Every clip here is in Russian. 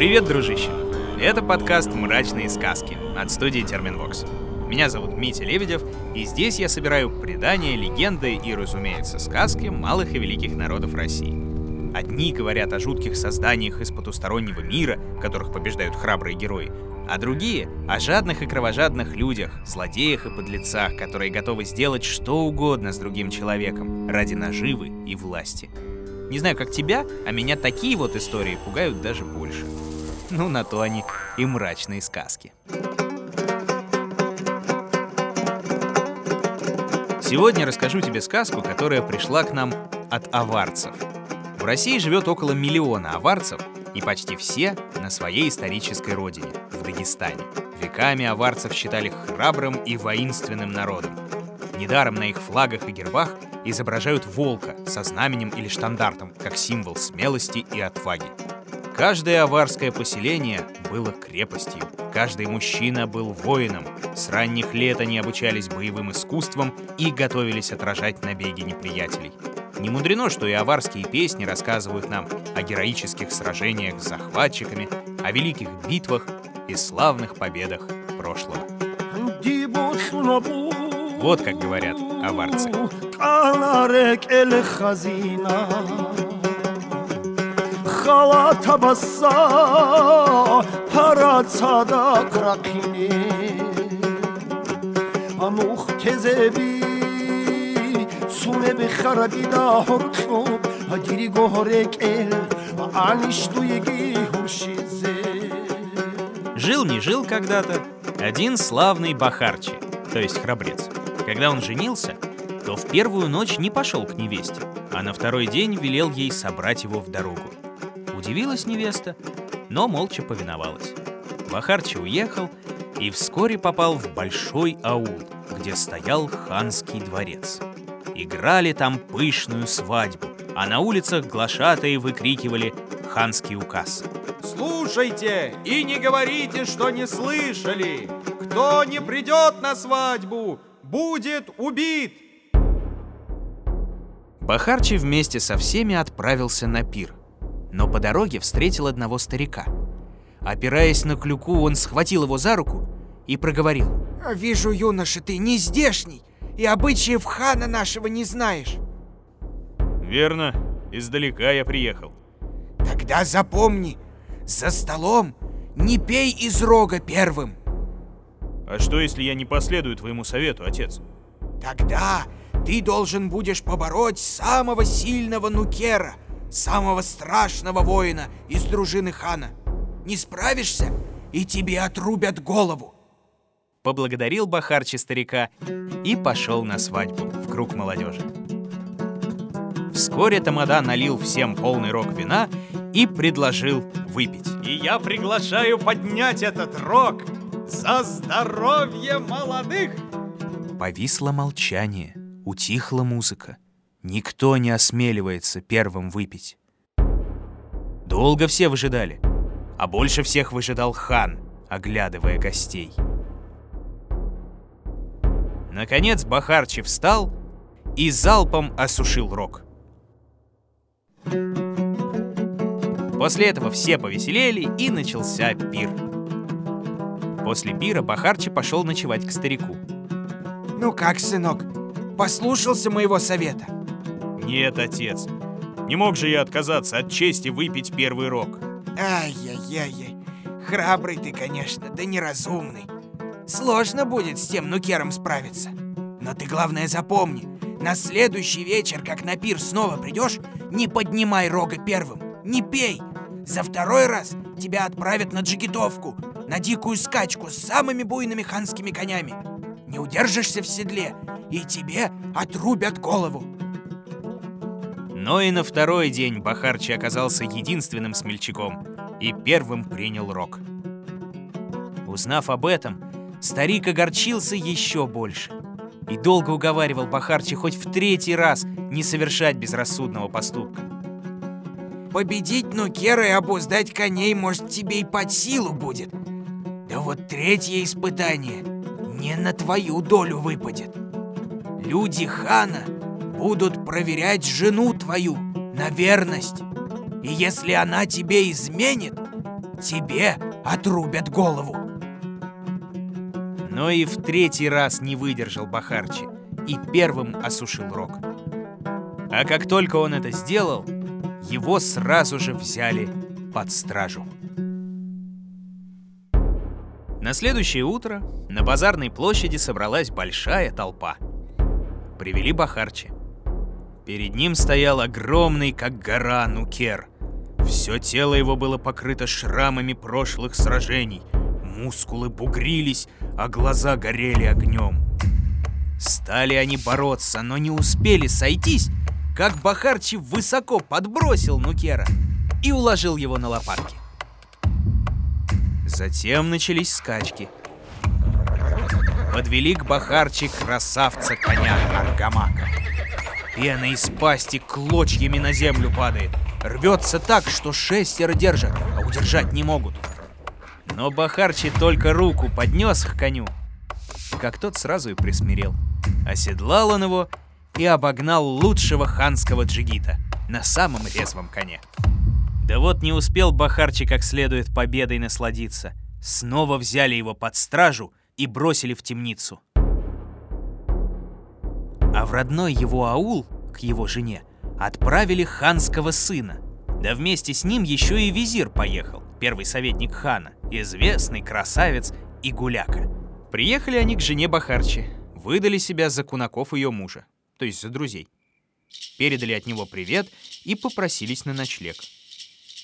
Привет, дружище! Это подкаст «Мрачные сказки» от студии Терминвокс. Меня зовут Митя Лебедев, и здесь я собираю предания, легенды и, разумеется, сказки малых и великих народов России. Одни говорят о жутких созданиях из потустороннего мира, которых побеждают храбрые герои, а другие — о жадных и кровожадных людях, злодеях и подлецах, которые готовы сделать что угодно с другим человеком ради наживы и власти. Не знаю, как тебя, а меня такие вот истории пугают даже больше. Ну, на то они и мрачные сказки. Сегодня расскажу тебе сказку, которая пришла к нам от аварцев. В России живет около миллиона аварцев, и почти все на своей исторической родине, в Дагестане. Веками аварцев считали храбрым и воинственным народом. Недаром на их флагах и гербах изображают волка со знаменем или штандартом, как символ смелости и отваги. Каждое аварское поселение было крепостью. Каждый мужчина был воином. С ранних лет они обучались боевым искусствам и готовились отражать набеги неприятелей. Не мудрено, что и аварские песни рассказывают нам о героических сражениях с захватчиками, о великих битвах и славных победах прошлого. Вот как говорят аварцы халата басса парацада крақине амух кезеби сунеби харадида ҳурқуб ҳагири гоҳорек эл аништуеги ҳуршизе Жил не жил когда-то один славный бахарчи, то есть храбрец. Когда он женился, то в первую ночь не пошел к невесте, а на второй день велел ей собрать его в дорогу. Удивилась невеста, но молча повиновалась. Бахарчи уехал и вскоре попал в большой аул, где стоял ханский дворец. Играли там пышную свадьбу, а на улицах глашатые выкрикивали ханский указ. Слушайте и не говорите, что не слышали! Кто не придет на свадьбу, будет убит! Бахарчи вместе со всеми отправился на пир но по дороге встретил одного старика. Опираясь на клюку, он схватил его за руку и проговорил. «Вижу, юноша, ты не здешний, и обычаев хана нашего не знаешь». «Верно, издалека я приехал». «Тогда запомни, за столом не пей из рога первым». «А что, если я не последую твоему совету, отец?» «Тогда ты должен будешь побороть самого сильного нукера — самого страшного воина из дружины хана. Не справишься, и тебе отрубят голову. Поблагодарил Бахарчи старика и пошел на свадьбу в круг молодежи. Вскоре Тамада налил всем полный рог вина и предложил выпить. И я приглашаю поднять этот рог за здоровье молодых! Повисло молчание, утихла музыка. Никто не осмеливается первым выпить. Долго все выжидали, а больше всех выжидал хан, оглядывая гостей. Наконец Бахарчи встал и залпом осушил рог. После этого все повеселели и начался пир. После пира Бахарчи пошел ночевать к старику. Ну как, сынок, послушался моего совета? Нет, отец. Не мог же я отказаться от чести выпить первый рог. Ай-яй-яй-яй. Храбрый ты, конечно, да неразумный. Сложно будет с тем нукером справиться. Но ты главное запомни, на следующий вечер, как на пир снова придешь, не поднимай рога первым, не пей. За второй раз тебя отправят на джигитовку, на дикую скачку с самыми буйными ханскими конями. Не удержишься в седле, и тебе отрубят голову. Но и на второй день Бахарчи оказался единственным смельчаком и первым принял рог. Узнав об этом, старик огорчился еще больше и долго уговаривал Бахарчи хоть в третий раз не совершать безрассудного поступка. Победить Нукера и обуздать коней, может, тебе и под силу будет. Да вот третье испытание не на твою долю выпадет. Люди хана будут проверять жену твою на верность. И если она тебе изменит, тебе отрубят голову. Но и в третий раз не выдержал Бахарчи и первым осушил рог. А как только он это сделал, его сразу же взяли под стражу. На следующее утро на базарной площади собралась большая толпа. Привели Бахарчи. Перед ним стоял огромный, как гора, нукер. Все тело его было покрыто шрамами прошлых сражений. Мускулы бугрились, а глаза горели огнем. Стали они бороться, но не успели сойтись, как Бахарчи высоко подбросил Нукера и уложил его на лопатки. Затем начались скачки. Подвели к Бахарчи красавца коня Аргамака. Пена из пасти клочьями на землю падает. Рвется так, что шестеро держат, а удержать не могут. Но Бахарчи только руку поднес к коню, как тот сразу и присмирел. Оседлал он его и обогнал лучшего ханского джигита на самом резвом коне. Да вот не успел Бахарчи как следует победой насладиться. Снова взяли его под стражу и бросили в темницу. А в родной его аул, к его жене, отправили ханского сына. Да вместе с ним еще и визир поехал, первый советник хана, известный красавец и гуляка. Приехали они к жене Бахарчи, выдали себя за кунаков ее мужа, то есть за друзей. Передали от него привет и попросились на ночлег.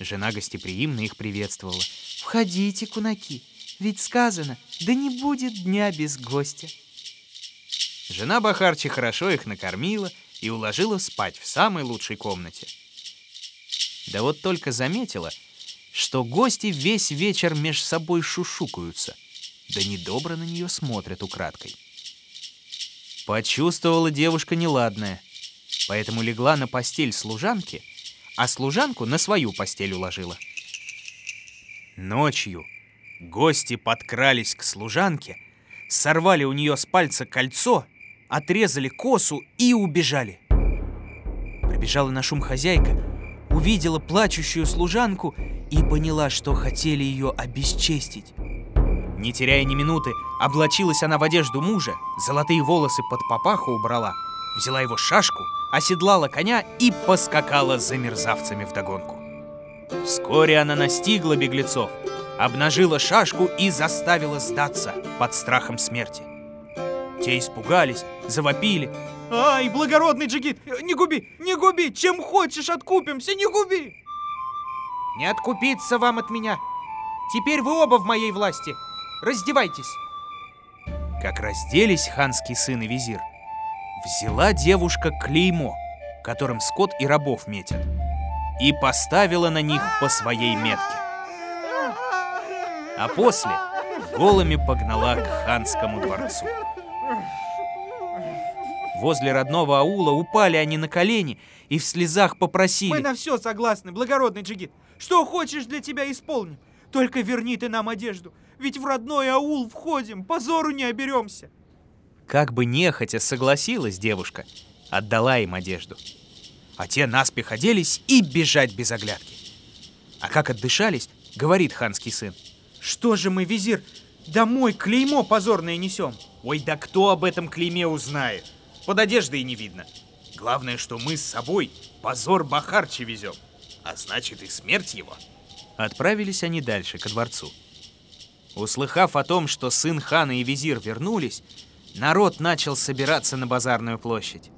Жена гостеприимно их приветствовала. «Входите, кунаки, ведь сказано, да не будет дня без гостя». Жена Бахарчи хорошо их накормила и уложила спать в самой лучшей комнате. Да вот только заметила, что гости весь вечер меж собой шушукаются, да недобро на нее смотрят украдкой. Почувствовала девушка неладное, поэтому легла на постель служанки, а служанку на свою постель уложила. Ночью гости подкрались к служанке, сорвали у нее с пальца кольцо, отрезали косу и убежали. Прибежала на шум хозяйка, увидела плачущую служанку и поняла, что хотели ее обесчестить. Не теряя ни минуты, облачилась она в одежду мужа, золотые волосы под папаху убрала, взяла его шашку, оседлала коня и поскакала за мерзавцами вдогонку. Вскоре она настигла беглецов, обнажила шашку и заставила сдаться под страхом смерти. Те испугались, завопили. Ай, благородный джигит, не губи, не губи, чем хочешь откупимся, не губи. Не откупиться вам от меня. Теперь вы оба в моей власти. Раздевайтесь. Как разделись ханский сын и визир, взяла девушка клеймо, которым скот и рабов метят, и поставила на них по своей метке. А после голыми погнала к ханскому дворцу. Возле родного аула упали они на колени и в слезах попросили. Мы на все согласны, благородный джигит. Что хочешь для тебя исполним. Только верни ты нам одежду. Ведь в родной аул входим, позору не оберемся. Как бы нехотя согласилась девушка, отдала им одежду. А те наспех оделись и бежать без оглядки. А как отдышались, говорит ханский сын. Что же мы, визир, домой клеймо позорное несем? Ой, да кто об этом клейме узнает? Под одеждой не видно. Главное, что мы с собой позор Бахарчи везем, а значит и смерть его. Отправились они дальше, ко дворцу. Услыхав о том, что сын хана и визир вернулись, народ начал собираться на базарную площадь.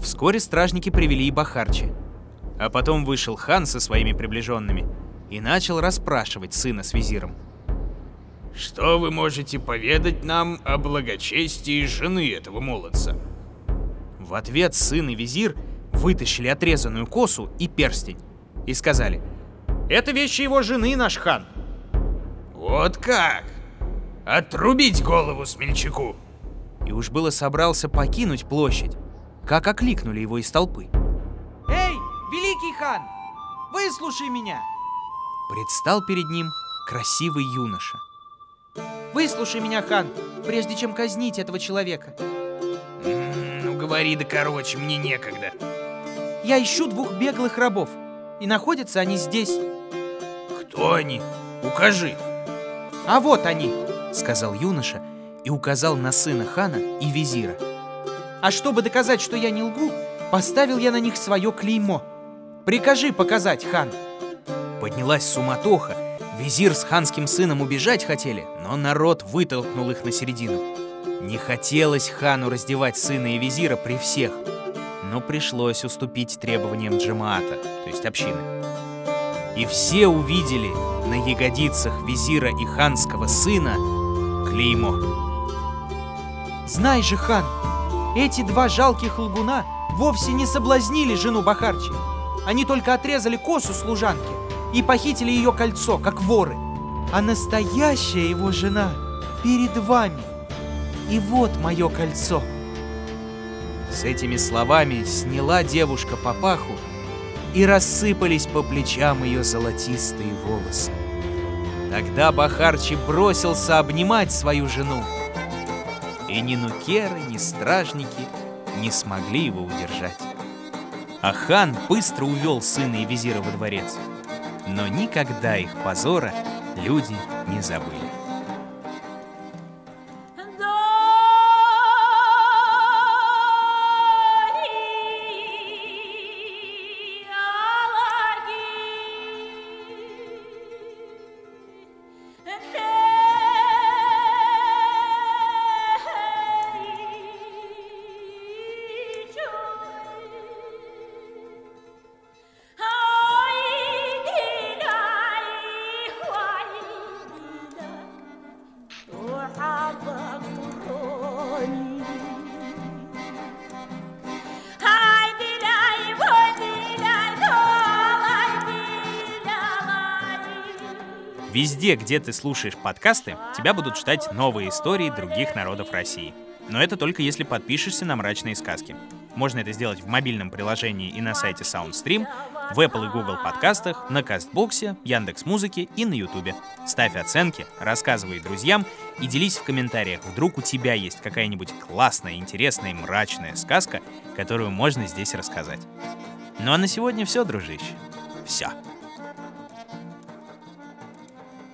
Вскоре стражники привели и Бахарчи. А потом вышел хан со своими приближенными и начал расспрашивать сына с визиром. Что вы можете поведать нам о благочестии жены этого молодца? В ответ сын и визир вытащили отрезанную косу и перстень и сказали, «Это вещи его жены, наш хан». Вот как? Отрубить голову смельчаку! И уж было собрался покинуть площадь, как окликнули его из толпы. Эй, великий хан, выслушай меня. Предстал перед ним красивый юноша. Выслушай меня, хан, прежде чем казнить этого человека. Ну говори да короче, мне некогда. Я ищу двух беглых рабов, и находятся они здесь. Кто они? Укажи. А вот они. Сказал юноша и указал на сына хана и визира. А чтобы доказать, что я не лгу, поставил я на них свое клеймо. Прикажи показать, хан. Поднялась суматоха. Визир с ханским сыном убежать хотели, но народ вытолкнул их на середину. Не хотелось хану раздевать сына и визира при всех, но пришлось уступить требованиям джамаата, то есть общины. И все увидели на ягодицах визира и ханского сына клеймо. Знай же, хан, эти два жалких лгуна вовсе не соблазнили жену Бахарчи. Они только отрезали косу служанки и похитили ее кольцо, как воры. А настоящая его жена перед вами. И вот мое кольцо. С этими словами сняла девушка папаху, и рассыпались по плечам ее золотистые волосы. Тогда Бахарчи бросился обнимать свою жену. И ни нукеры, ни стражники не смогли его удержать. А хан быстро увел сына и визира во дворец. Но никогда их позора люди не забыли. Везде, где ты слушаешь подкасты, тебя будут ждать новые истории других народов России. Но это только если подпишешься на «Мрачные сказки». Можно это сделать в мобильном приложении и на сайте SoundStream, в Apple и Google подкастах, на Кастбоксе, Яндекс Музыке и на Ютубе. Ставь оценки, рассказывай друзьям и делись в комментариях. Вдруг у тебя есть какая-нибудь классная, интересная, мрачная сказка, которую можно здесь рассказать. Ну а на сегодня все, дружище. Все.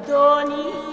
Adoni.